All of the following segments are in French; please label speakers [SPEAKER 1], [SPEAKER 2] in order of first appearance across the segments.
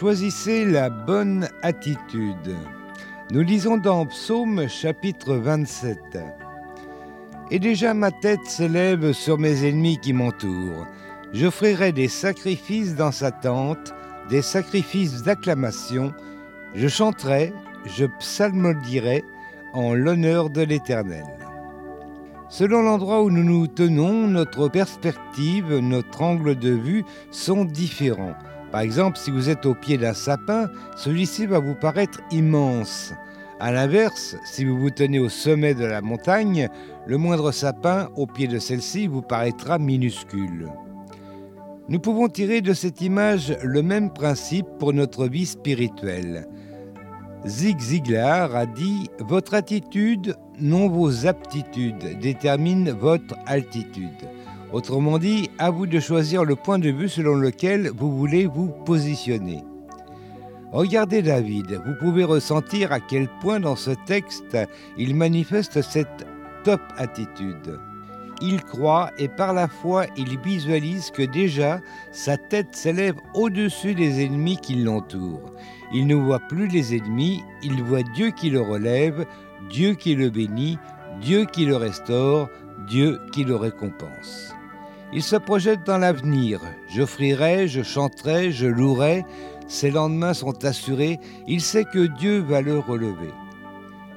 [SPEAKER 1] Choisissez la bonne attitude. Nous lisons dans Psaume chapitre 27. Et déjà ma tête s'élève sur mes ennemis qui m'entourent. J'offrirai des sacrifices dans sa tente, des sacrifices d'acclamation. Je chanterai, je psalmodierai en l'honneur de l'Éternel. Selon l'endroit où nous nous tenons, notre perspective, notre angle de vue sont différents. Par exemple, si vous êtes au pied d'un sapin, celui-ci va vous paraître immense. A l'inverse, si vous vous tenez au sommet de la montagne, le moindre sapin au pied de celle-ci vous paraîtra minuscule. Nous pouvons tirer de cette image le même principe pour notre vie spirituelle. Zig Ziglar a dit Votre attitude, non vos aptitudes, détermine votre altitude. Autrement dit, à vous de choisir le point de vue selon lequel vous voulez vous positionner. Regardez David, vous pouvez ressentir à quel point dans ce texte il manifeste cette top attitude. Il croit et par la foi il visualise que déjà sa tête s'élève au-dessus des ennemis qui l'entourent. Il ne voit plus les ennemis, il voit Dieu qui le relève, Dieu qui le bénit, Dieu qui le restaure, Dieu qui le récompense. Il se projette dans l'avenir. J'offrirai, je chanterai, je louerai. Ses lendemains sont assurés. Il sait que Dieu va le relever.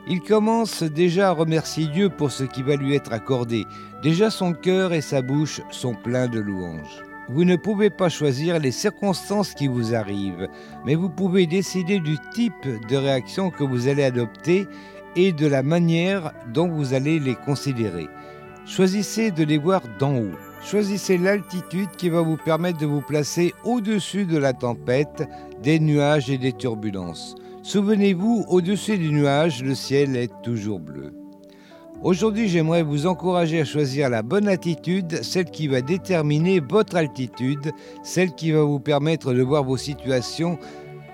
[SPEAKER 1] Il commence déjà à remercier Dieu pour ce qui va lui être accordé. Déjà son cœur et sa bouche sont pleins de louanges. Vous ne pouvez pas choisir les circonstances qui vous arrivent, mais vous pouvez décider du type de réaction que vous allez adopter et de la manière dont vous allez les considérer. Choisissez de les voir d'en haut. Choisissez l'altitude qui va vous permettre de vous placer au-dessus de la tempête, des nuages et des turbulences. Souvenez-vous, au-dessus du nuage, le ciel est toujours bleu. Aujourd'hui, j'aimerais vous encourager à choisir la bonne attitude, celle qui va déterminer votre altitude, celle qui va vous permettre de voir vos situations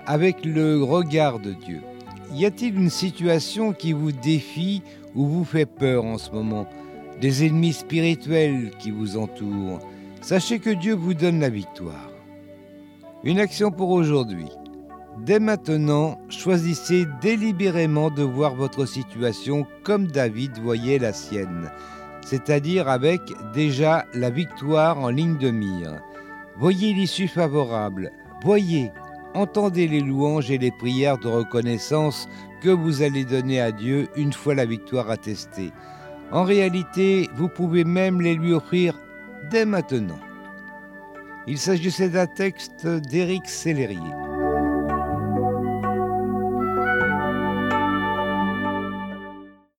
[SPEAKER 1] avec le regard de Dieu. Y a-t-il une situation qui vous défie ou vous fait peur en ce moment? Des ennemis spirituels qui vous entourent, sachez que Dieu vous donne la victoire. Une action pour aujourd'hui. Dès maintenant, choisissez délibérément de voir votre situation comme David voyait la sienne, c'est-à-dire avec déjà la victoire en ligne de mire. Voyez l'issue favorable, voyez, entendez les louanges et les prières de reconnaissance que vous allez donner à Dieu une fois la victoire attestée. En réalité, vous pouvez même les lui offrir dès maintenant. Il s'agissait d'un texte d'Éric Sellerier.